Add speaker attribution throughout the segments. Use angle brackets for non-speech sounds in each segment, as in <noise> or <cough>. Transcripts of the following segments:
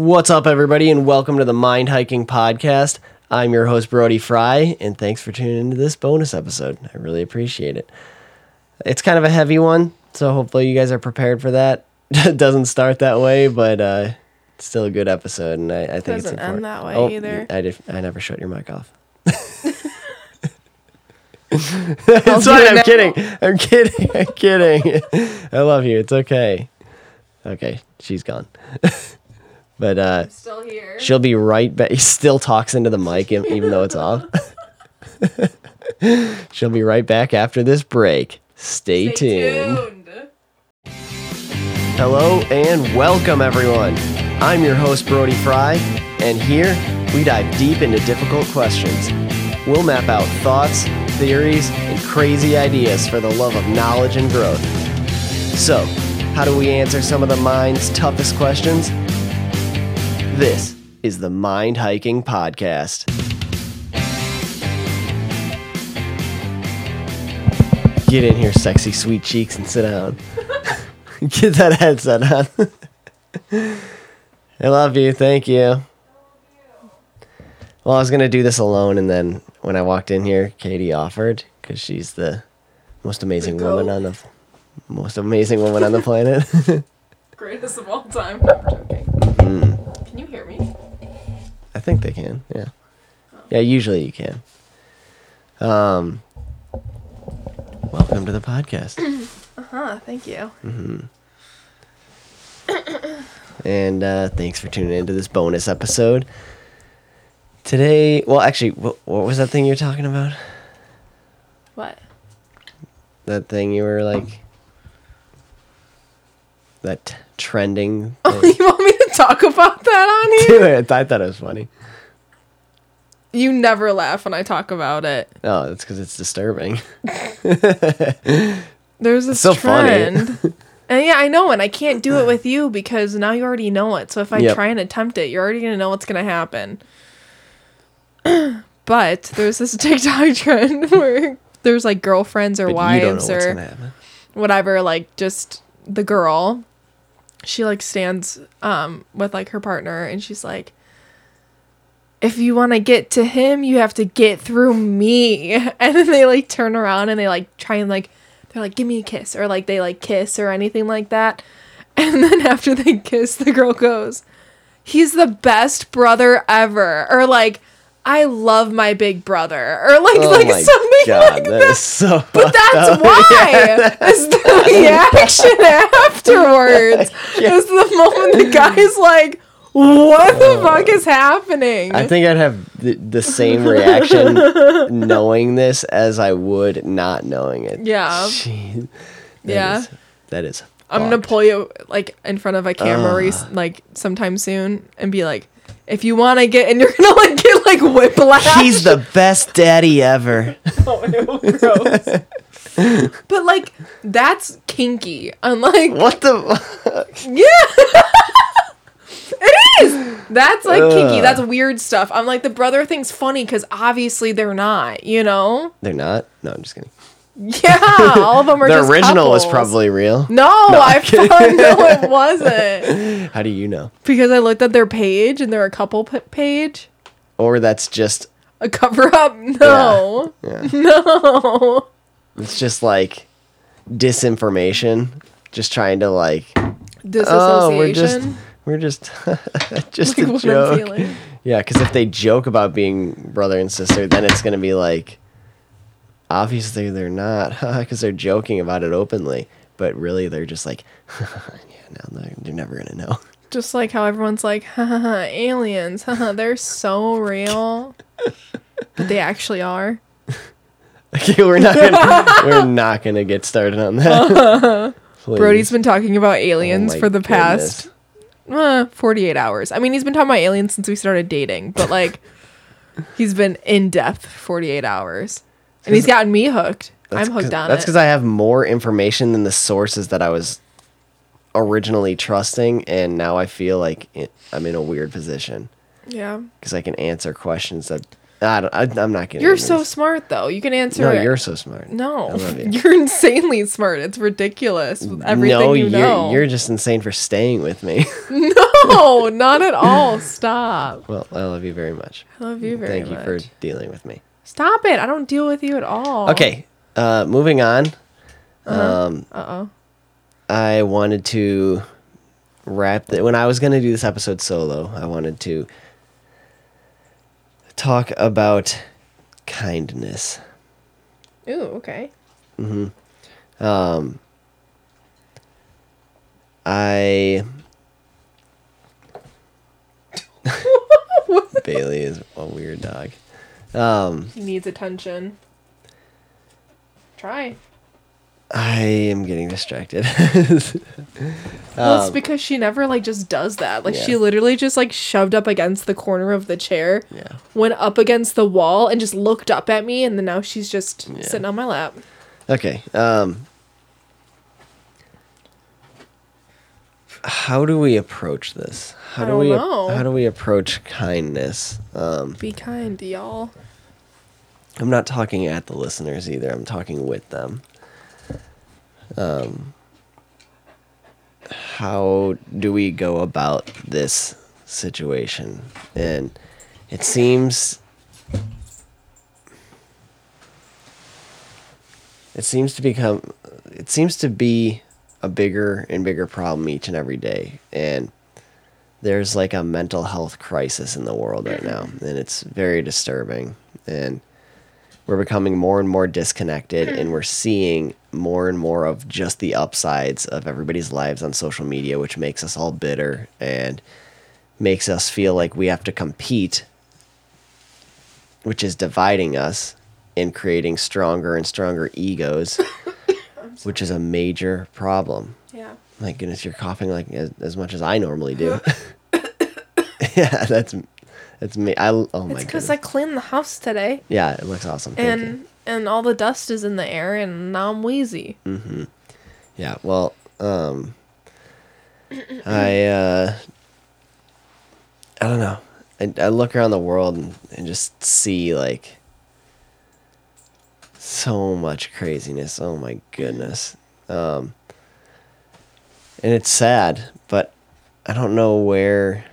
Speaker 1: What's up, everybody, and welcome to the Mind Hiking Podcast. I'm your host, Brody Frye, and thanks for tuning into this bonus episode. I really appreciate it. It's kind of a heavy one, so hopefully you guys are prepared for that. it <laughs> doesn't start that way, but uh, it's still a good episode, and I, I think it's
Speaker 2: Doesn't
Speaker 1: important.
Speaker 2: end that way
Speaker 1: oh,
Speaker 2: either.
Speaker 1: I, did, I never shut your mic off. <laughs> <laughs> It's fine. I'm
Speaker 2: now.
Speaker 1: kidding. I'm kidding. I'm kidding. I love you. It's okay. Okay, she's gone. But uh,
Speaker 2: Still here.
Speaker 1: she'll be right back. <laughs> He still talks into the mic even though it's off. <laughs> she'll be right back after this break. Stay, tuned. Hello and welcome, everyone. I'm your host, Brody Frye, and here we dive deep into difficult questions. We'll map out thoughts, theories, and crazy ideas for the love of knowledge and growth. So, how do we answer some of the mind's toughest questions? This is the Mind Hiking Podcast. Get in here, sexy sweet cheeks, and sit down. <laughs> Get that headset on. <laughs> I love you. Thank you. Well, I was going to do this alone, and then when I walked in here, Catie offered because she's the most amazing
Speaker 2: The
Speaker 1: woman on the most amazing woman on the planet. <laughs>
Speaker 2: Greatest of all time. No, I'm joking.
Speaker 1: Mm-hmm.
Speaker 2: Can you hear me?
Speaker 1: I think they can. Yeah. Yeah, usually you can. Um Welcome to the podcast. <clears throat>
Speaker 2: Uh huh, thank you. Mm-hmm.
Speaker 1: And uh thanks for tuning into this bonus episode. Today, well actually, what, what was that thing you were talking about?
Speaker 2: What?
Speaker 1: That thing you were like that t- trending <laughs>
Speaker 2: Oh, you want me to talk about that on <laughs> here?
Speaker 1: Dude, I thought it was funny.
Speaker 2: You never laugh when I talk about it.
Speaker 1: Oh, that's because it's disturbing. <laughs>
Speaker 2: There's this
Speaker 1: so funny.
Speaker 2: trend. and yeah, I know, and I can't do it with you because now you already know it. So if I
Speaker 1: Yep.
Speaker 2: try and attempt it, you're already gonna know what's gonna happen. <clears throat> but there's this TikTok trend where there's like girlfriends or
Speaker 1: But you don't know
Speaker 2: wives or whatever, like just the girl. She like stands um with like her partner and she's like if you want to get to him, you have to get through me. <laughs> And then they like turn around and they like try and like they're like give me a kiss or like they like kiss or anything like that. <laughs> And then after they kiss, the girl goes, "He's the best brother ever." Or like I love my big brother, or like
Speaker 1: Oh
Speaker 2: like something
Speaker 1: god,
Speaker 2: like
Speaker 1: that
Speaker 2: that.
Speaker 1: is so.
Speaker 2: But that's <laughs> why is the reaction <laughs> afterwards. Is the moment the guy's like, "What the oh. fuck is happening?"
Speaker 1: I think I'd have the, the same reaction <laughs> knowing this as I would not knowing it.
Speaker 2: Yeah.
Speaker 1: That
Speaker 2: Yeah.
Speaker 1: is- that is.
Speaker 2: I'm gonna pull you like in front of a camera rec- like sometime soon and be like, "If you want to get," and you're gonna like like whiplash.
Speaker 1: He's the best daddy ever. <laughs>
Speaker 2: Oh, ew, gross. but like that's kinky. Unlike
Speaker 1: What the? <laughs>
Speaker 2: Yeah. <laughs> it is. That's like kinky. That's weird stuff. I'm like the brother thing's funny because obviously they're not. You know?
Speaker 1: They're not. No, I'm just kidding.
Speaker 2: Yeah. All of them are.
Speaker 1: The
Speaker 2: just
Speaker 1: original was
Speaker 2: couples.
Speaker 1: probably real.
Speaker 2: No, I found no, it wasn't
Speaker 1: How do you know?
Speaker 2: because I looked at their page and they're a couple p- page.
Speaker 1: Or that's just.
Speaker 2: A cover up? No,
Speaker 1: Yeah. <laughs>
Speaker 2: no.
Speaker 1: It's just like disinformation. Just trying to like.
Speaker 2: Disassociation.
Speaker 1: Oh, we're just. We're just. <laughs> just
Speaker 2: Like
Speaker 1: a joke. Yeah, because if they joke about being brother and sister, then it's gonna be like, obviously they're not, <laughs> because they're joking about it openly. But really, they're just like, yeah, no, they're, they're never gonna know.
Speaker 2: Just like how everyone's like, haha, aliens, haha, they're so real. But they actually are. <laughs>
Speaker 1: Okay, we're not, gonna, <laughs> we're not gonna get started on that. <laughs>
Speaker 2: Brody's been talking about aliens
Speaker 1: Oh my
Speaker 2: for the past uh, 48 hours. I mean, he's been talking about aliens since we started dating, but like, he's been in depth 48 hours. And he's gotten me hooked. I'm hooked on it.
Speaker 1: That's
Speaker 2: it.
Speaker 1: because I have more information than the sources that I was originally trusting, and now I feel like it, I'm in a weird position
Speaker 2: yeah.
Speaker 1: because I can answer questions that I don't, I, I'm not getting.
Speaker 2: You're so smart though. You can answer
Speaker 1: No,
Speaker 2: it.
Speaker 1: you're so smart.
Speaker 2: No,
Speaker 1: you. <laughs>
Speaker 2: you're insanely smart. It's ridiculous with everything
Speaker 1: no,
Speaker 2: you
Speaker 1: you're
Speaker 2: know.
Speaker 1: you're just insane for staying with me. <laughs> <laughs>
Speaker 2: no, not at all. Stop.
Speaker 1: well, I love you very much.
Speaker 2: I love you very
Speaker 1: Thank
Speaker 2: much.
Speaker 1: Thank you for dealing with me.
Speaker 2: Stop it. I don't deal with you at all.
Speaker 1: Okay, uh, moving on.
Speaker 2: Uh-huh.
Speaker 1: Um,
Speaker 2: Uh oh.
Speaker 1: I wanted to wrap the, when I was going to do this episode solo. I wanted to talk about kindness.
Speaker 2: Ooh, okay.
Speaker 1: Um, I <laughs> Bailey is a weird dog. Um,
Speaker 2: He needs attention. Try.
Speaker 1: I am getting distracted. <laughs>
Speaker 2: well, it's because she never like just does that. Like she
Speaker 1: Um,
Speaker 2: literally just like shoved up against the corner of the chair,
Speaker 1: yeah.
Speaker 2: went up against the wall, and just looked up at me, and then now she's just
Speaker 1: Yeah.
Speaker 2: sitting on my lap.
Speaker 1: Okay. Um, how do we approach this? How do we
Speaker 2: know.
Speaker 1: how do we approach kindness? Um,
Speaker 2: Be kind, y'all.
Speaker 1: I'm not talking at the listeners either. I'm talking with them. Um, how do we go about this situation? And it seems it seems to become it seems to be a bigger and bigger problem each and every day and there's like a mental health crisis in the world right now and it's very disturbing and we're becoming more and more disconnected and we're seeing more and more of just the upsides of everybody's lives on social media which makes us all bitter and makes us feel like we have to compete which is dividing us and creating stronger and stronger egos <coughs> which is a major problem.
Speaker 2: Yeah.
Speaker 1: my goodness you're coughing like as, as much as i normally do. Uh-huh. <laughs> <coughs> Yeah that's that's me i oh my
Speaker 2: It's because I cleaned the house today,
Speaker 1: yeah it looks awesome
Speaker 2: and and all the dust is in the air, and now I'm wheezy.
Speaker 1: Yeah, well, um I uh I don't know. I, I look around the world and, and just see like so much craziness. Oh my goodness. Um and it's sad, but I don't know where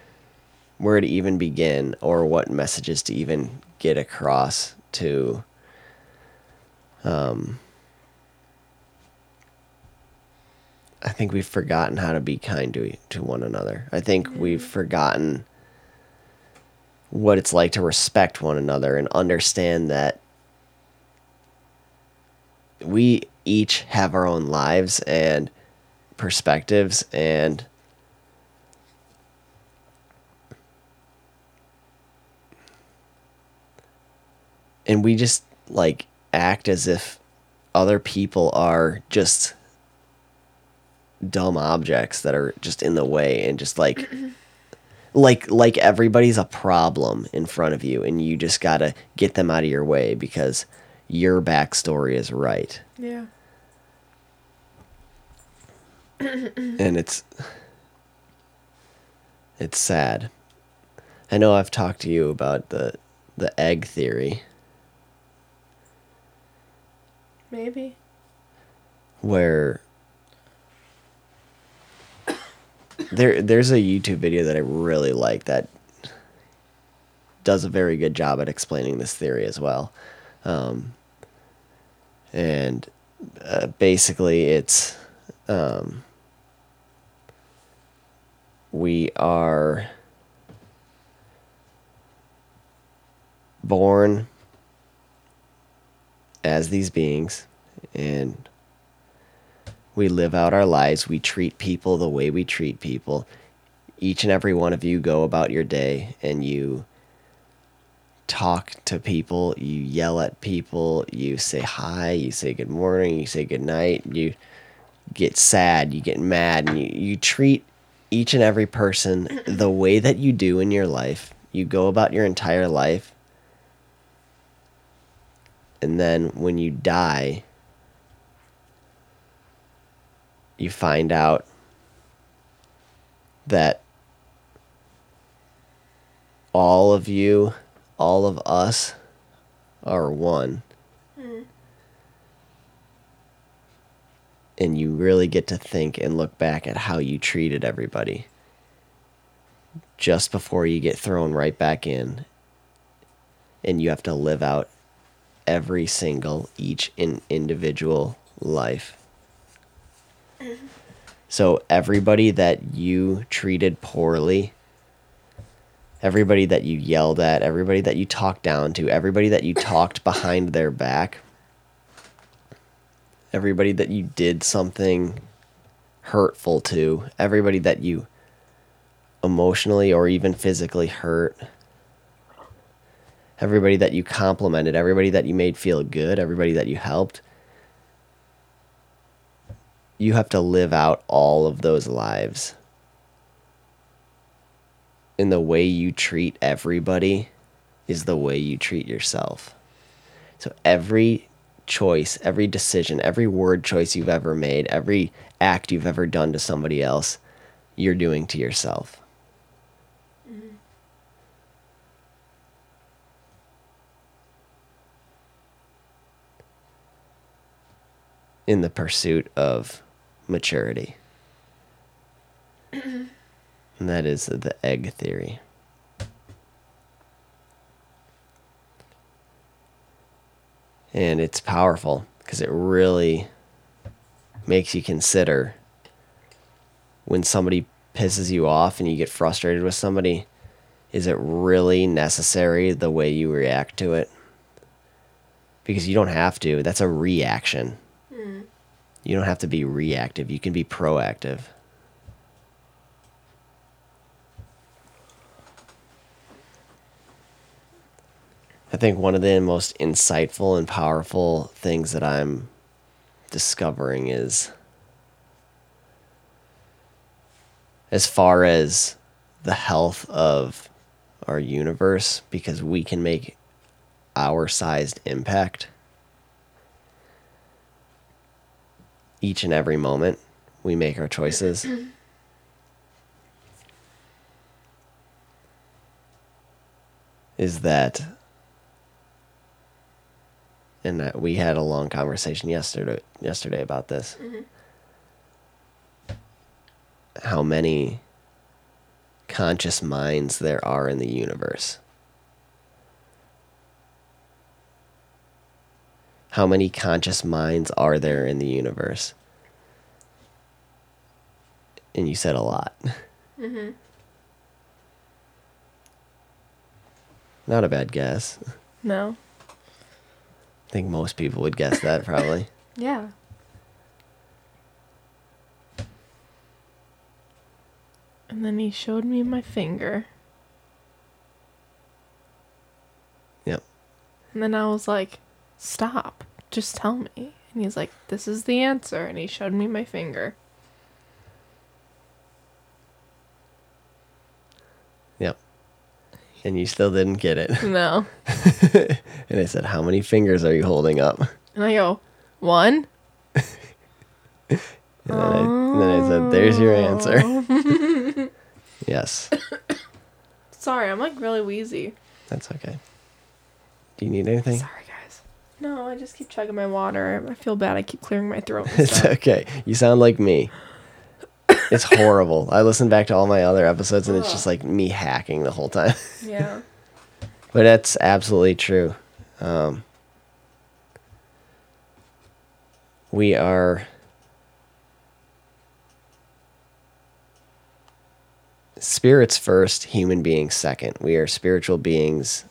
Speaker 1: where to even begin or what messages to even get across to um I think we've forgotten how to be kind to to one another. I think we've forgotten what it's like to respect one another and understand that we each have our own lives and perspectives and and we just like act as if other people are just dumb objects that are just in the way and just like <clears throat> like like everybody's a problem in front of you and you just gotta get them out of your way because your backstory is right.
Speaker 2: Yeah. <clears throat>
Speaker 1: and it's it's sad. I know i've talked to you about the the egg theory
Speaker 2: Maybe.
Speaker 1: where there there's a YouTube video that I really like that does a very good job at explaining this theory as well. Um, and uh, basically, it's um, we are born as these beings and we live out our lives. We treat people the way we treat people. Each and every one of you go about your day and you talk to people, you yell at people, you say hi, you say good morning, you say good night, you get sad, you get mad, and you, you treat each and every person the way that you do in your life. You go about your entire life. And then when you die, you find out that all of you all of us are one. And you really get to think and look back at how you treated everybody just before you get thrown right back in. And you have to live out every single, each in individual life. So, everybody that you treated poorly everybody that you yelled at, everybody that you talked down to, everybody that you <laughs> talked behind their back, everybody that you did something hurtful to, everybody that you emotionally or even physically hurt, everybody that you complimented, everybody that you made feel good, everybody that you helped. You have to live out all of those lives and the way you treat everybody is the way you treat yourself. So every choice, every decision, every word choice you've ever made, every act you've ever done to somebody else, you're doing to yourself. In the pursuit of maturity. <clears throat> And that is the egg theory. And it's powerful because it really makes you consider when somebody pisses you off and you get frustrated with somebody, is it really necessary the way you react to it? Because you don't have to. That's a reaction. You don't have to be reactive, you can be proactive. I think one of the most insightful and powerful things that I'm discovering is as far as the health of our universe because we can make our sized impact each and every moment we make our choices. <clears throat> is that and uh, we had a long conversation yesterday yesterday about this. Mm-hmm. How many conscious minds there are in the universe? How many conscious minds are there in the universe? And you said a lot. Mm-hmm. Not a bad guess.
Speaker 2: No.
Speaker 1: I think most people would guess that probably. <laughs>
Speaker 2: yeah. And then he showed me my finger.
Speaker 1: Yep.
Speaker 2: And then I was like, stop. Just tell me. And he's like, this is the answer. And he showed me my finger. Yep.
Speaker 1: And you still didn't get it.
Speaker 2: No. <laughs>
Speaker 1: and I said, How many fingers are you holding up?
Speaker 2: And I go, One.
Speaker 1: and, then I, and then I said, There's your answer. Oh. <laughs> yes.
Speaker 2: Sorry, I'm like really wheezy.
Speaker 1: That's okay. Do you need anything?
Speaker 2: Sorry. No, I just keep chugging my water. I feel bad. I keep clearing my throat. <laughs>
Speaker 1: it's okay. You sound like me. It's <laughs> horrible. I listen back to all my other episodes and it's just like me hacking the whole time. <laughs>
Speaker 2: Yeah.
Speaker 1: but that's absolutely true. Um, we are spirits first, human beings second. We are spiritual beings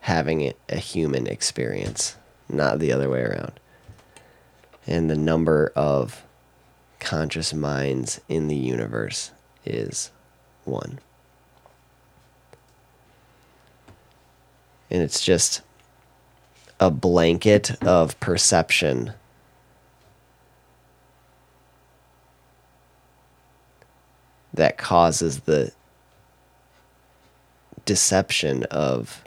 Speaker 1: having a human experience, not the other way around. And the number of conscious minds in the universe is one. And it's just a blanket of perception that causes the deception of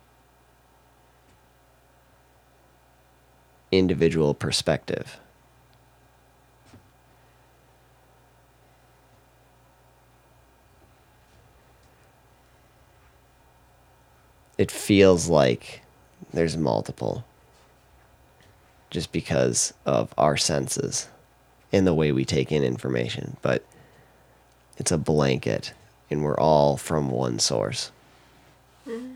Speaker 1: individual perspective. it feels like there's multiple just because of our senses and the way we take in information. But it's a blanket, and we're all from one source. Mm-hmm.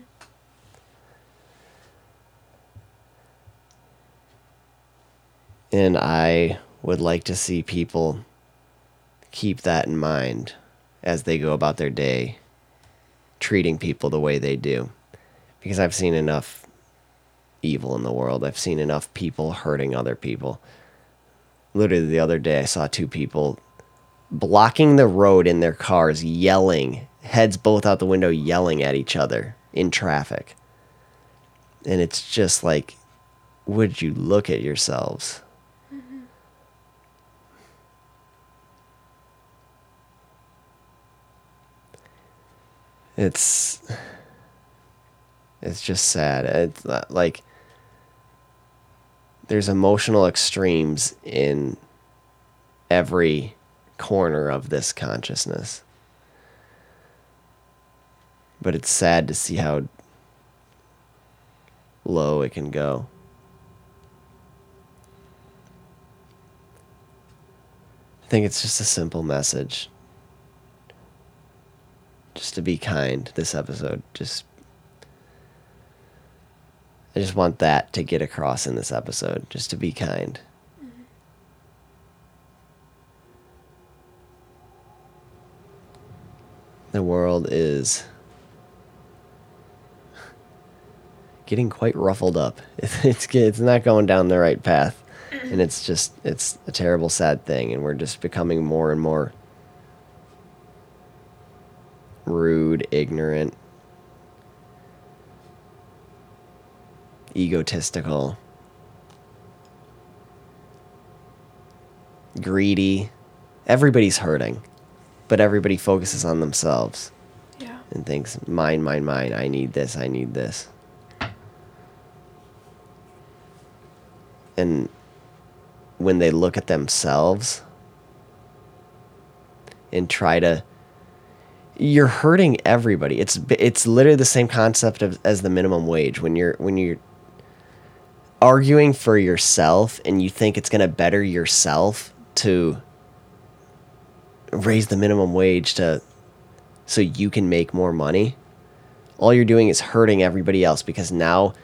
Speaker 1: And I would like to see people keep that in mind as they go about their day, treating people the way they do. Because I've seen enough evil in the world, I've seen enough people hurting other people. Literally, the other day, I saw two people blocking the road in their cars, yelling, heads both out the window, yelling at each other in traffic. And it's just like, would you look at yourselves? It's it's just sad. It's not- like there's emotional extremes in every corner of this consciousness. But it's sad to see how low it can go. I think it's just a simple message. Just to be kind this episode. Just I just want that to get across in this episode, just to be kind. Mm-hmm. The world is getting quite ruffled up. <laughs> It's it's not going down the right path, and it's just it's a terrible, sad thing, and we're just becoming more and more rude, ignorant, egotistical, greedy. Everybody's hurting, but everybody focuses on themselves
Speaker 2: Yeah.
Speaker 1: and thinks, mine, mine, mine. I need this. I need this. And when they look at themselves and try to you're hurting everybody. It's it's literally the same concept of, as the minimum wage. When you're when you're arguing for yourself and you think it's going to better yourself to raise the minimum wage to so you can make more money, all you're doing is hurting everybody else because now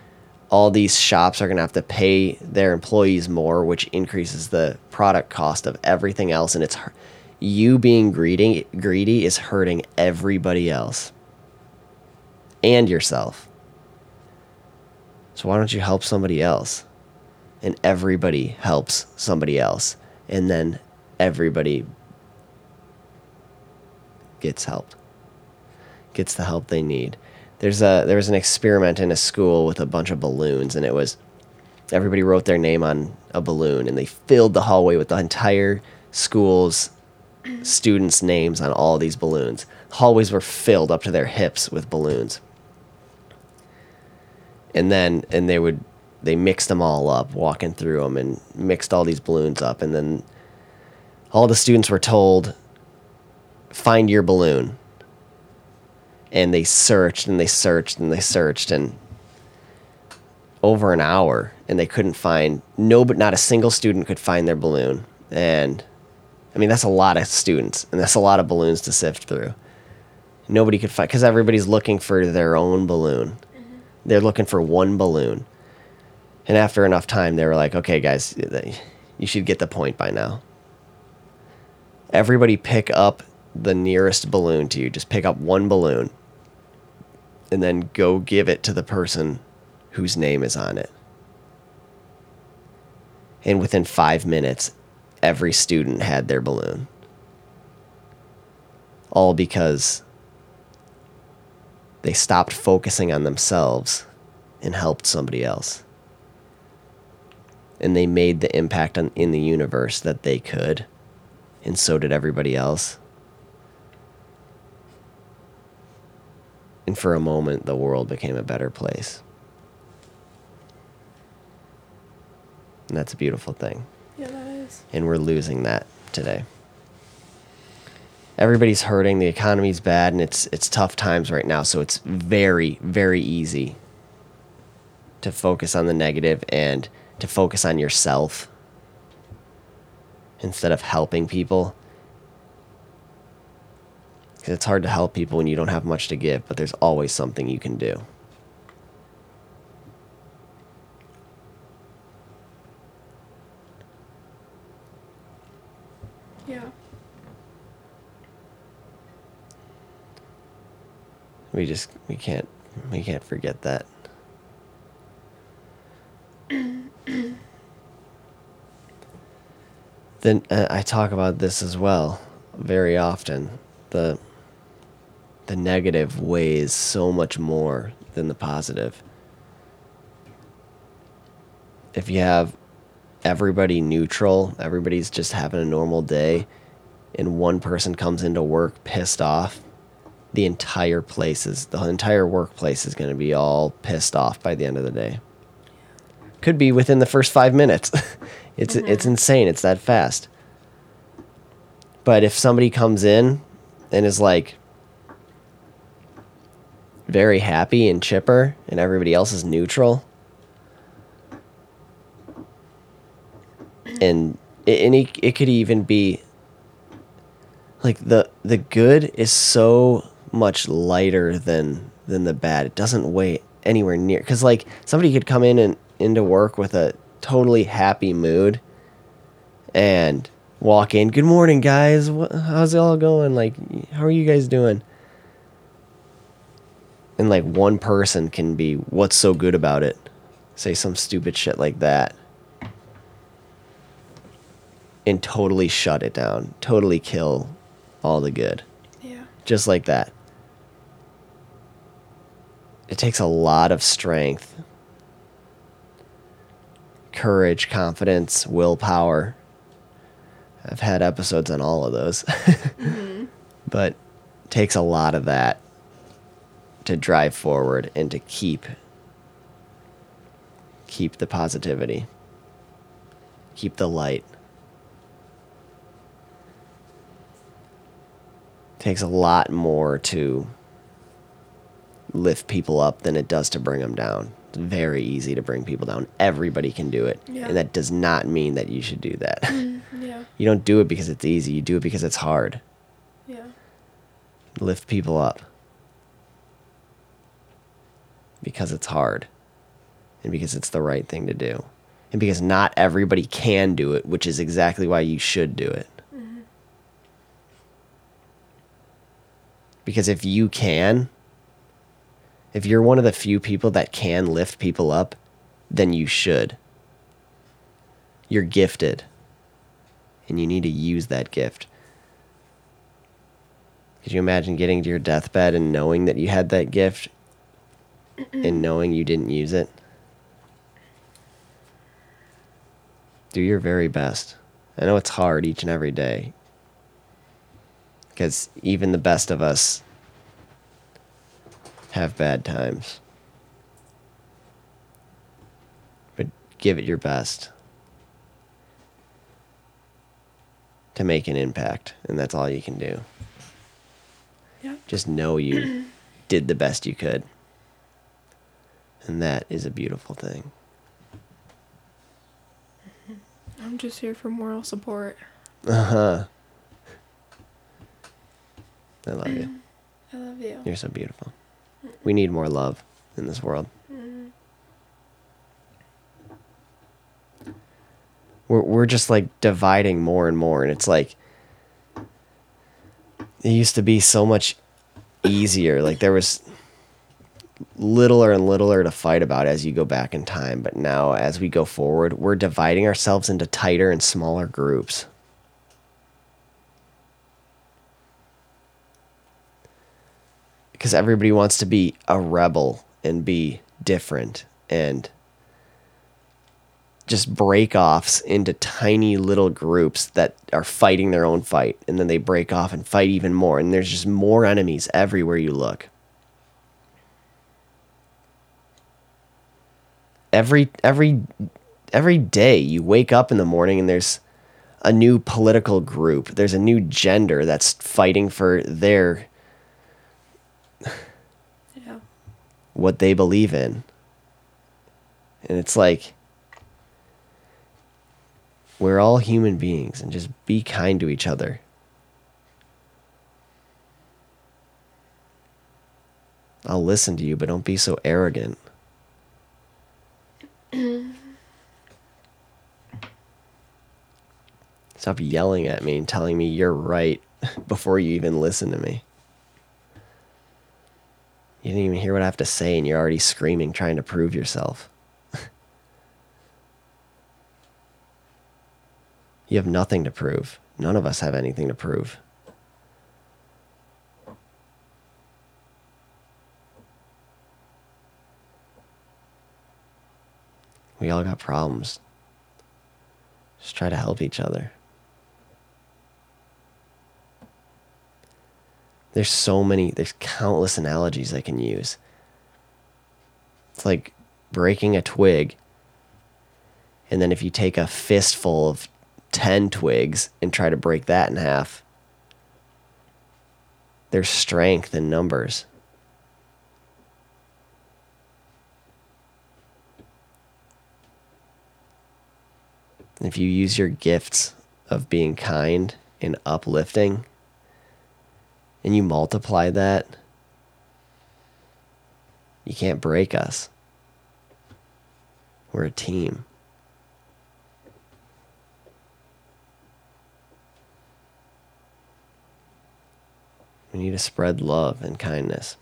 Speaker 1: all these shops are going to have to pay their employees more, which increases the product cost of everything else. And it's you being greedy, greedy is hurting everybody else and yourself. So why don't you help somebody else? And everybody helps somebody else. And then everybody gets helped gets the help they need. There's a there was an experiment in a school with a bunch of balloons, and it was everybody wrote their name on a balloon, and they filled the hallway with the entire school's students' names on all these balloons. Hallways were filled up to their hips with balloons, and then and they would they mixed them all up, walking through them, and mixed all these balloons up, and then all the students were told, "Find your balloon." and they searched and they searched and they searched and over an hour and they couldn't find no but not a single student could find their balloon and i mean that's a lot of students and that's a lot of balloons to sift through. Nobody could find because everybody's looking for their own balloon. Mm-hmm. They're looking for one balloon. And after enough time they were like okay guys you should get the point by now. Everybody pick up the nearest balloon to you. Just pick up one balloon and then go give it to the person whose name is on it. And within five minutes, every student had their balloon. All because they stopped focusing on themselves and helped somebody else. And they made the impact on, in the universe that they could, and so did everybody else. And for a moment, the world became a better place. And that's a beautiful thing.
Speaker 2: Yeah.
Speaker 1: And we're losing that today. everybody's hurting, the economy's bad, and it's it's tough times right now. So it's very very easy to focus on the negative and to focus on yourself instead of helping people. Because it's hard to help people when you don't have much to give, but there's always something you can do.
Speaker 2: Yeah.
Speaker 1: We just we can't we can't forget that. <coughs> then uh, I talk about this as well very often. The the negative weighs so much more than the positive. If you have everybody neutral, everybody's just having a normal day, and one person comes into work pissed off, the entire place is the entire workplace is going to be all pissed off by the end of the day. Could be within the first five minutes. <laughs> it's mm-hmm. it's insane. It's that fast. But if somebody comes in and is like very happy and chipper, and everybody else is neutral, and and it, it could even be like the the good is so much lighter than than the bad. It doesn't weigh anywhere near because like somebody could come in and into work with a totally happy mood and walk in. Good morning, guys. How's it all going? Like, how are you guys doing? And like one person can be, what's so good about it? Say some stupid shit like that. And totally shut it down. Totally kill all the good.
Speaker 2: Yeah.
Speaker 1: Just like that. It takes a lot of strength, courage, confidence, willpower. I've had episodes on all of those. <laughs> Mm-hmm. But it takes a lot of that to drive forward and to keep keep the positivity. Keep the light. takes a lot more to lift people up than it does to bring them down. It's very easy to bring people down. Everybody can do it.
Speaker 2: Yeah.
Speaker 1: And that does not mean that you should do that.
Speaker 2: Mm, <laughs> yeah.
Speaker 1: you don't do it because it's easy, you do it because it's hard.
Speaker 2: Yeah.
Speaker 1: Lift people up. Because it's hard. And because it's the right thing to do. And because not everybody can do it, which is exactly why you should do it. Mm-hmm. Because if you can, if you're one of the few people that can lift people up, then you should. You're gifted. And you need to use that gift. Could you imagine getting to your deathbed and knowing that you had that gift <clears throat> and knowing you didn't use it? Do your very best. I know it's hard each and every day because even the best of us have bad times. But give it your best to make an impact, and that's all you can do.
Speaker 2: Yeah.
Speaker 1: Just know you <clears throat> did the best you could. And that is a beautiful thing.
Speaker 2: I'm just here for moral support.
Speaker 1: Uh huh. I love you. <clears throat>
Speaker 2: I love you.
Speaker 1: You're so beautiful. We need more love in this world. Mm-hmm. We're we're just like dividing more and more, and it's like it used to be so much easier. Like there was littler and littler to fight about as you go back in time, but now as we go forward, we're dividing ourselves into tighter and smaller groups. Because everybody wants to be a rebel and be different and just break offs into tiny little groups that are fighting their own fight and then they break off and fight even more and there's just more enemies everywhere you look every every every day you wake up in the morning and there's a new political group. There's a new gender that's fighting for their
Speaker 2: Yeah.
Speaker 1: what they believe in. And it's like we're all human beings and just be kind to each other. I'll listen to you, but don't be so arrogant. <clears throat> Stop yelling at me and telling me you're right <laughs> before you even listen to me. You didn't even hear what I have to say, and you're already screaming, trying to prove yourself. <laughs> you have nothing to prove. None of us have anything to prove. We all got problems. Just try to help each other. There's so many, there's countless analogies I can use. It's like breaking a twig, and then if you take a fistful of 10 twigs and try to break that in half, there's strength in numbers. If you use your gifts of being kind and uplifting, and you multiply that, you can't break us. We're a team. We need to spread love and kindness.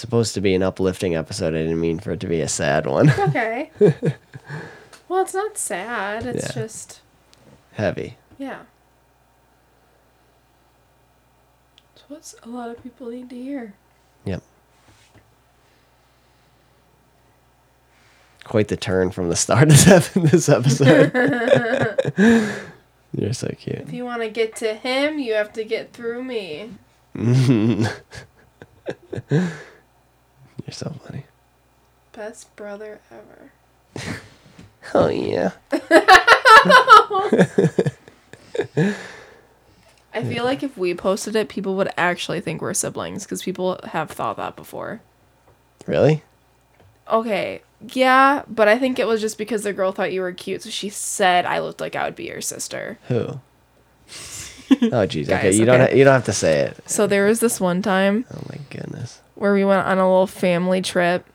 Speaker 1: Supposed to be an uplifting episode. I didn't mean for it to be a sad one.
Speaker 2: Okay. <laughs> well, it's not sad. It's
Speaker 1: Yeah.
Speaker 2: just
Speaker 1: Heavy.
Speaker 2: yeah. It's what a lot of people need to hear.
Speaker 1: Yep. Quite the turn from the start of this <laughs> this episode. <laughs> You're so cute.
Speaker 2: If you want to get to him, you have to get through me.
Speaker 1: You're so funny.
Speaker 2: Best brother ever. <laughs>
Speaker 1: Oh yeah. <laughs>
Speaker 2: I feel like if we posted it, people would actually think we're siblings because people have thought that before.
Speaker 1: Really?
Speaker 2: Okay, yeah, but I think it was just because the girl thought you were cute, so she said I looked like I would be your sister.
Speaker 1: Who? <laughs> Oh jeez. Okay,
Speaker 2: Guys,
Speaker 1: you don't ha- you don't have to say it.
Speaker 2: So there was this one time
Speaker 1: Oh my goodness.
Speaker 2: Where we went on a little family trip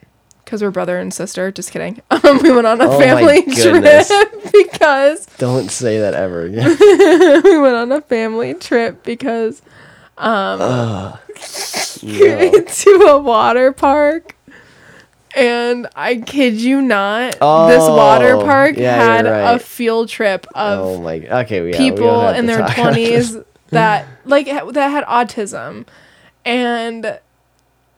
Speaker 2: because we're brother and sister. Just kidding. <laughs> Um, we went on a
Speaker 1: Oh
Speaker 2: family <laughs> trip <laughs> because
Speaker 1: Don't say that ever again.
Speaker 2: we went on a family trip because
Speaker 1: no.
Speaker 2: to a water park. And I kid you not, this water
Speaker 1: Oh,
Speaker 2: park
Speaker 1: yeah,
Speaker 2: had
Speaker 1: you're
Speaker 2: a field trip of
Speaker 1: Oh my. Okay. Yeah,
Speaker 2: people in their
Speaker 1: talk about this.
Speaker 2: twenties that like that had autism, and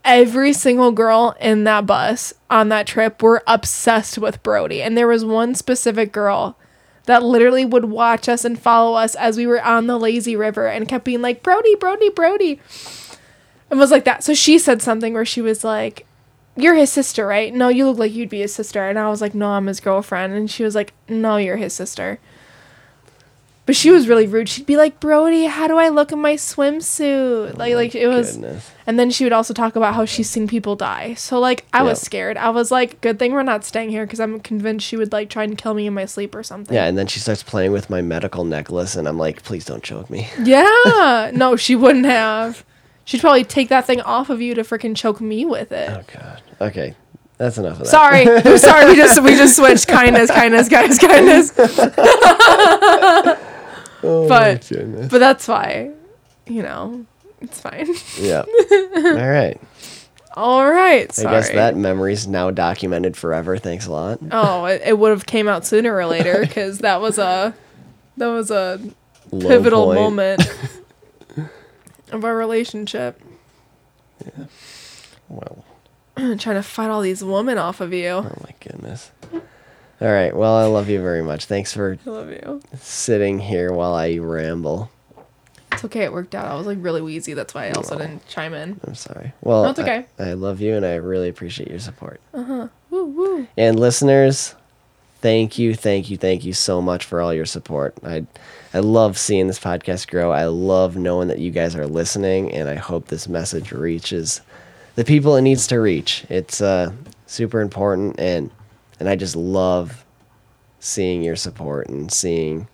Speaker 2: every single girl in that bus on that trip were obsessed with Brody. And there was one specific girl that literally would watch us and follow us as we were on the lazy river and kept being like Brody, Brody, Brody, and was like that. So she said something where she was like. You're his sister, right? No, you look like you'd be his sister. And I was like, No, I'm his girlfriend. And she was like, No, you're his sister. But she was really rude. She'd be like, "Brody, how do I look in my swimsuit?" Like, oh like it was.
Speaker 1: Goodness.
Speaker 2: And then she would also talk about how she's seen people die. So like, I was scared. I was like, "Good thing we're not staying here," because I'm convinced she would like try and kill me in my sleep or something.
Speaker 1: Yeah, and then she starts playing with my medical necklace, and I'm like, please don't choke me. <laughs>
Speaker 2: Yeah. no, she wouldn't have. She'd probably take that thing off of you to freaking choke me with it.
Speaker 1: Oh god. Okay, that's enough of that.
Speaker 2: Sorry, I'm <laughs> sorry. We just we just switched kindness, kindness, guys, kindness. <laughs>
Speaker 1: Oh,
Speaker 2: but-
Speaker 1: goodness.
Speaker 2: But that's why, you know, it's fine.
Speaker 1: yeah. <laughs> All right.
Speaker 2: All right. Sorry.
Speaker 1: I guess that memory's now documented forever. Thanks a lot.
Speaker 2: Oh, it, it would have came out sooner or later <laughs> because that was a that was a
Speaker 1: Low
Speaker 2: pivotal
Speaker 1: point.
Speaker 2: moment <laughs> of our relationship. Yeah.
Speaker 1: Well, I'm <clears throat>
Speaker 2: trying to fight all these women off of you.
Speaker 1: oh my goodness. All right. Well, I love you very much. Thanks for
Speaker 2: I love you.
Speaker 1: sitting here while I ramble.
Speaker 2: It's okay. It worked out. I was like really wheezy. That's why I also didn't chime in.
Speaker 1: I'm sorry. Well,
Speaker 2: No, it's okay.
Speaker 1: I, I love you and I really appreciate your support. Uh huh.
Speaker 2: Woo woo.
Speaker 1: And listeners, thank you, thank you, thank you so much for all your support. I I love seeing this podcast grow. I love knowing that you guys are listening and I hope this message reaches the people it needs to reach. It's uh super important and and I just love seeing your support and seeing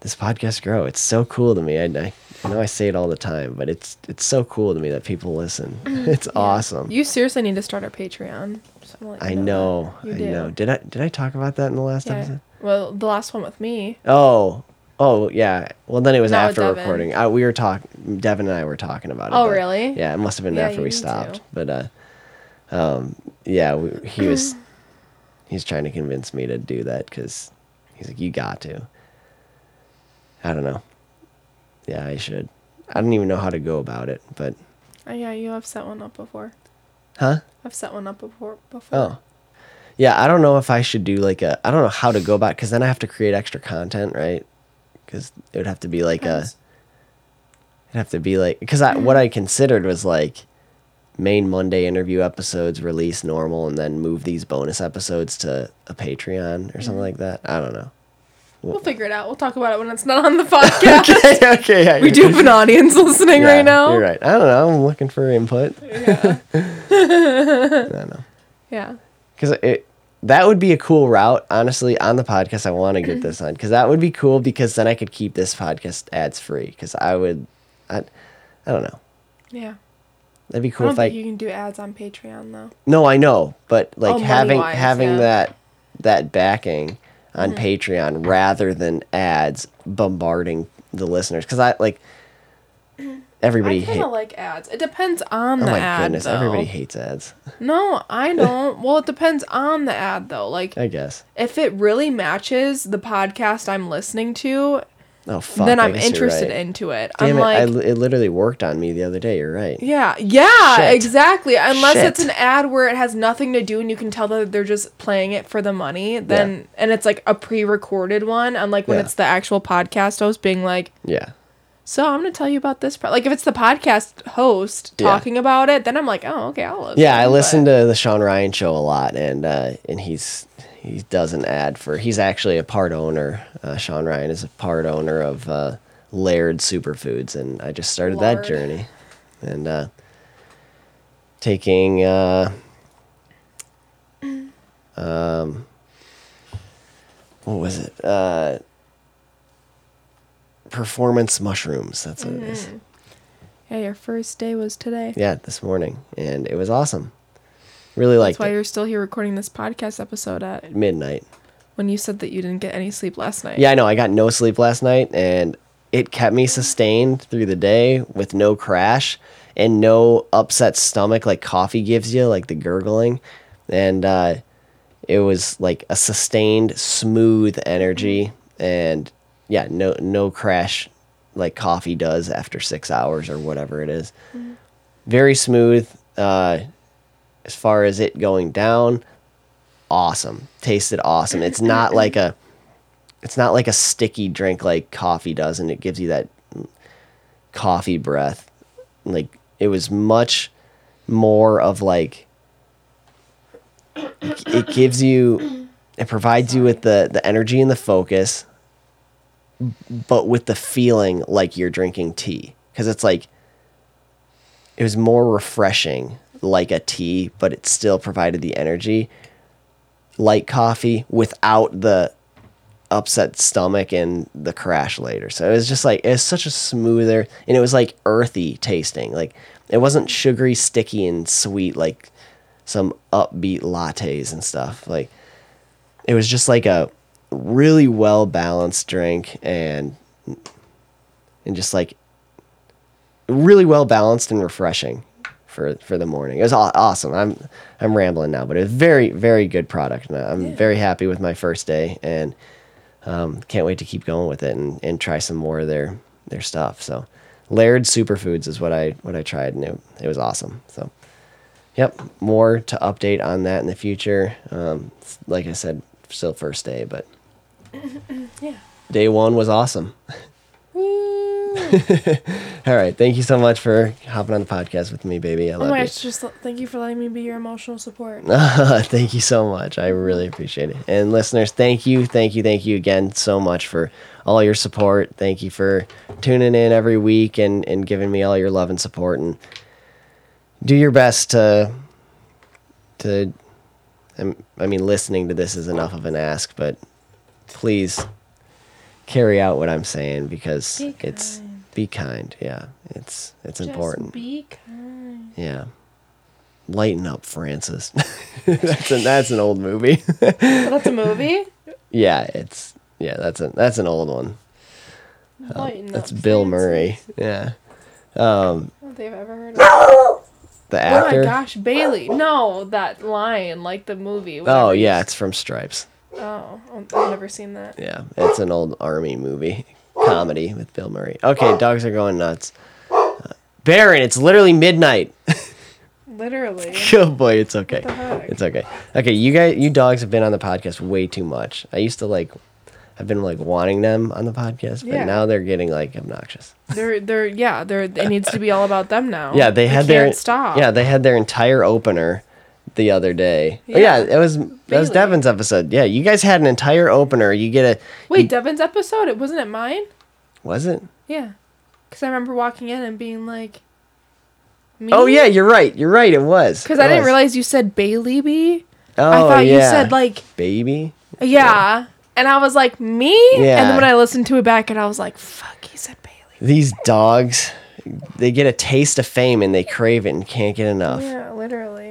Speaker 1: this podcast grow. It's so cool to me. I, I, I know I say it all the time, but it's it's so cool to me that people listen. <laughs> It's awesome.
Speaker 2: You seriously need to start a Patreon. So I'm gonna let
Speaker 1: I know.
Speaker 2: You
Speaker 1: I
Speaker 2: do.
Speaker 1: know. Did I did I talk about that in the last
Speaker 2: Yeah.
Speaker 1: episode?
Speaker 2: Well, the last one with me.
Speaker 1: Oh. Oh yeah. Well then it was
Speaker 2: Not
Speaker 1: after recording. I, we were talking Devin and I were talking about it.
Speaker 2: Oh, really?
Speaker 1: Yeah, it must have been
Speaker 2: Yeah,
Speaker 1: after we stopped.
Speaker 2: to.
Speaker 1: But uh um yeah, we, he was he's trying to convince me to do that cuz he's like you got to. I don't know. Yeah, I should. I don't even know how to go about it, but
Speaker 2: Oh, yeah, you have set one up before.
Speaker 1: huh?
Speaker 2: I've set one up before. Before.
Speaker 1: Oh. Yeah, I don't know if I should do like a. I don't know how to go about because then I have to create extra content, right? Because it would have to be like a. It'd have to be like because I what I considered was like main Monday interview episodes release normal and then move these bonus episodes to a Patreon or something like that. I don't know.
Speaker 2: We'll figure it out. We'll talk about it when it's not on the <laughs> podcast. <laughs>
Speaker 1: okay, okay. Yeah,
Speaker 2: We do have an audience listening
Speaker 1: yeah,
Speaker 2: right now.
Speaker 1: You're right. I don't know. I'm looking for input. <laughs>
Speaker 2: Yeah.
Speaker 1: I don't know.
Speaker 2: yeah.
Speaker 1: because it that would be a cool route honestly on the podcast i want to get <clears throat> this on because that would be cool because then i could keep this podcast ads free because i would I, I don't know
Speaker 2: Yeah.
Speaker 1: That'd be cool I
Speaker 2: don't
Speaker 1: if i
Speaker 2: think you can do ads on Patreon though.
Speaker 1: no i know but like
Speaker 2: Oh,
Speaker 1: having
Speaker 2: money-wise,
Speaker 1: having
Speaker 2: yeah. Mm-hmm.
Speaker 1: that that backing on patreon rather than ads bombarding the listeners because i like everybody
Speaker 2: I kind
Speaker 1: hate
Speaker 2: of like ads. It depends on
Speaker 1: oh
Speaker 2: the
Speaker 1: my
Speaker 2: ad.
Speaker 1: goodness
Speaker 2: though.
Speaker 1: everybody hates ads
Speaker 2: No, I <laughs> don't. well, it depends on the ad though. Like
Speaker 1: i guess
Speaker 2: if it really matches the podcast I'm listening to,
Speaker 1: oh fuck
Speaker 2: then I'm interested
Speaker 1: right.
Speaker 2: into it.
Speaker 1: Damn
Speaker 2: I'm
Speaker 1: it,
Speaker 2: like
Speaker 1: I, it literally worked on me the other day. You're right.
Speaker 2: Yeah, yeah,
Speaker 1: Shit.
Speaker 2: exactly. Unless it's an ad where it has nothing to do and you can tell that they're just playing it for the money, then and it's like a pre-recorded one, unlike when
Speaker 1: Yeah.
Speaker 2: it's the actual podcast host being like,
Speaker 1: Yeah.
Speaker 2: "So I'm going to tell you about this." Pro-. Like if it's the podcast host
Speaker 1: Yeah.
Speaker 2: talking about it, then I'm like, "Oh, okay, I'll listen."
Speaker 1: Yeah, I
Speaker 2: but-
Speaker 1: listen to the Sean Ryan show a lot, and uh, and he's he does an ad for. He's actually a part owner. Uh, Sean Ryan is a part owner of uh, Laird Superfoods, and I just started that journey, and uh, taking uh, um, what was it? Uh, performance mushrooms. That's what it is.
Speaker 2: Mm-hmm. Yeah, your first day was today.
Speaker 1: Yeah, this morning, and it was awesome. Really like
Speaker 2: That's why
Speaker 1: it.
Speaker 2: you're still here recording this podcast episode at
Speaker 1: Midnight.
Speaker 2: when you said that you didn't get any sleep last night.
Speaker 1: Yeah, I know. I got no sleep last night, and it kept me sustained through the day with no crash and no upset stomach like coffee gives you, like the gurgling. And uh, it was like a sustained, smooth energy, and yeah, no no crash like coffee does after six hours or whatever it is. Very smooth. Uh, as far as it going down, awesome. Tasted awesome. It's not like a it's not like a sticky drink like coffee does and it gives you that coffee breath. Like it was much more of like it gives you it provides you with the the energy and the focus but with the feeling like you're drinking tea cuz it's like it was more refreshing like a tea but it still provided the energy like coffee without the upset stomach and the crash later. So it was just like it was such a smoother and it was like earthy tasting. Like it wasn't sugary, sticky and sweet like some upbeat lattes and stuff. Like it was just like a really well balanced drink and and just like really well balanced and refreshing for for the morning. It was awesome. I'm I'm rambling now, but it was very very good product. And I'm very happy with my first day and um, can't wait to keep going with it and, and try some more of their their stuff. So Laird Superfoods is what I what I tried and it, it was awesome. So yep, more to update on that in the future. Um, like I said, still first day, but <laughs>
Speaker 2: Yeah.
Speaker 1: day one was awesome. <laughs> All right. Thank you so much for hopping on the podcast with me, baby. I
Speaker 2: Oh
Speaker 1: love
Speaker 2: my
Speaker 1: you.
Speaker 2: gosh, just thank you for letting me be your emotional support. <laughs>
Speaker 1: thank you so much. I really appreciate it. And listeners, thank you, thank you, thank you again so much for all your support. Thank you for tuning in every week and, and giving me all your love and support. And do your best to to. I'm- mean, listening to this is enough of an ask, but please carry out what I'm saying because it's. Be kind. Yeah, it's it's
Speaker 2: Just
Speaker 1: important.
Speaker 2: be kind.
Speaker 1: Yeah. Lighten up, Francis. <laughs> that's an that's an old movie. <laughs>
Speaker 2: That's a movie.
Speaker 1: yeah, it's yeah, that's a that's an old one.
Speaker 2: Lighten
Speaker 1: That's
Speaker 2: up,
Speaker 1: Bill
Speaker 2: Francis.
Speaker 1: Murray. Yeah. Um,
Speaker 2: I don't think I've ever heard of
Speaker 1: the actor.
Speaker 2: Oh my gosh, Bailey. No, that line, like the movie.
Speaker 1: oh yeah, it's from Stripes.
Speaker 2: Oh, I've never seen that.
Speaker 1: Yeah, it's an old army movie comedy with Bill Murray. Okay, dogs are going nuts. Uh, Baron, it's literally midnight. <laughs>
Speaker 2: Literally. <laughs>
Speaker 1: oh boy, it's okay. It's okay. Okay, you guys, you dogs have been on the podcast way too much. I used to like, I've been like wanting them on the podcast, but
Speaker 2: Yeah.
Speaker 1: now they're getting like obnoxious.
Speaker 2: They're they're yeah, they're it needs to be all about them now.
Speaker 1: Yeah, they had their
Speaker 2: can't stop.
Speaker 1: Yeah, they had their entire opener the other day. Oh,
Speaker 2: Yeah.
Speaker 1: yeah, it was that was. Devin's episode. Yeah, you guys had an entire opener. You get a
Speaker 2: Wait,
Speaker 1: you-
Speaker 2: Devin's episode? It wasn't it mine?
Speaker 1: was it?
Speaker 2: Yeah. Cuz I remember walking in and being like me?
Speaker 1: Oh yeah, you're right. You're right. It was
Speaker 2: Cuz I didn't realize you said Bailey B.
Speaker 1: Oh
Speaker 2: I thought
Speaker 1: yeah,
Speaker 2: you said like
Speaker 1: baby.
Speaker 2: yeah. And I was like, "Me?"
Speaker 1: Yeah.
Speaker 2: And then when I listened to it back and I was like, "Fuck, he said Bailey."
Speaker 1: These dogs, they get a taste of fame and they crave it and can't get enough.
Speaker 2: Yeah.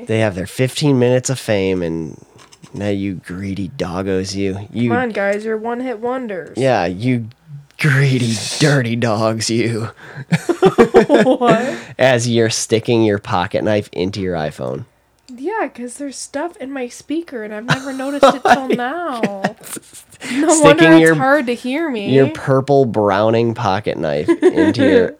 Speaker 1: They have their 15 minutes of fame and now you greedy doggos, you you
Speaker 2: Come on, guys, you're one-hit wonders.
Speaker 1: yeah you greedy dirty dogs, you. <laughs>
Speaker 2: what?
Speaker 1: As you're sticking your pocket knife into your iPhone.
Speaker 2: Yeah, because there's stuff in my speaker and I've never noticed it till <laughs> now. <laughs> No
Speaker 1: Sticking
Speaker 2: wonder it's
Speaker 1: your-
Speaker 2: hard to hear me.
Speaker 1: Your purple browning pocket knife into your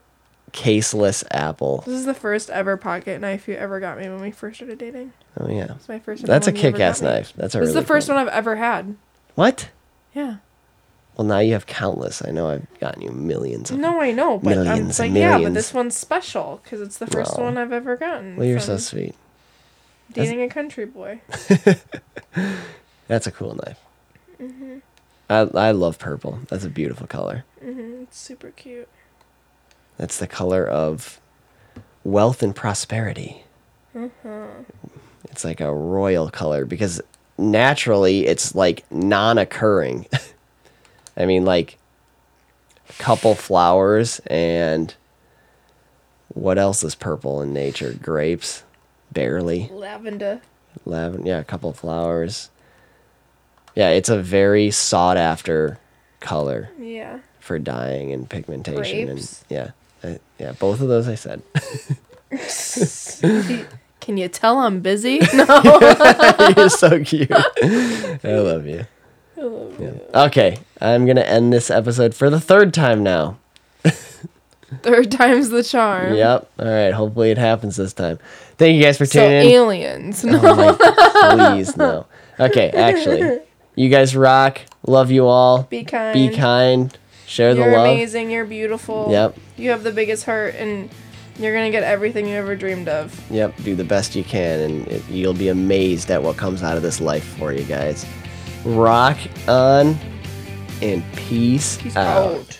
Speaker 1: caseless apple.
Speaker 2: this is the first ever pocket knife you ever got me when we first started dating.
Speaker 1: Oh yeah.
Speaker 2: It's my first.
Speaker 1: That's a
Speaker 2: one you ever
Speaker 1: kick-ass knife. That's a
Speaker 2: This is the first
Speaker 1: cool-
Speaker 2: one I've ever had.
Speaker 1: What?
Speaker 2: Yeah.
Speaker 1: Well, now you have countless. I know I've gotten you millions of.
Speaker 2: No, I know, but I'm
Speaker 1: Millions
Speaker 2: it's like, yeah, but this one's special because it's the first
Speaker 1: Aw.
Speaker 2: one I've ever gotten.
Speaker 1: Well, you're so sweet.
Speaker 2: dating a country boy. <laughs>
Speaker 1: That's a cool knife.
Speaker 2: Mm-hmm.
Speaker 1: I I love purple. That's a beautiful color.
Speaker 2: hmm It's super cute.
Speaker 1: That's the color of wealth and prosperity.
Speaker 2: Mm-hmm.
Speaker 1: It's like a royal color because naturally it's like non-occurring. <laughs> I mean, like a couple flowers and what else is purple in nature? Grapes, barely.
Speaker 2: Lavender.
Speaker 1: Lavender, yeah, a couple flowers. Yeah, it's a very sought after color
Speaker 2: Yeah.
Speaker 1: for dyeing and pigmentation
Speaker 2: Grapes?
Speaker 1: and yeah. I, yeah, both of those I said. <laughs> <laughs>
Speaker 2: Can you tell I'm busy? <laughs> No.
Speaker 1: You're so cute. I love you. Yeah. Okay, I'm gonna end this episode for the third time now.
Speaker 2: Third time's the charm.
Speaker 1: Yep. All right. Hopefully it happens this time. Thank you guys for
Speaker 2: So
Speaker 1: tuning in.
Speaker 2: aliens. No.
Speaker 1: Oh my, please no. Okay, actually, you guys rock. Love you all.
Speaker 2: Be kind.
Speaker 1: Be kind. Share the
Speaker 2: You're
Speaker 1: love.
Speaker 2: amazing. You're beautiful.
Speaker 1: Yep.
Speaker 2: You have the biggest heart, and you're gonna get everything you ever dreamed of.
Speaker 1: Yep. Do the best you can, and it, you'll be amazed at what comes out of this life for you guys. Rock on, and peace,
Speaker 2: Peace
Speaker 1: out.
Speaker 2: out.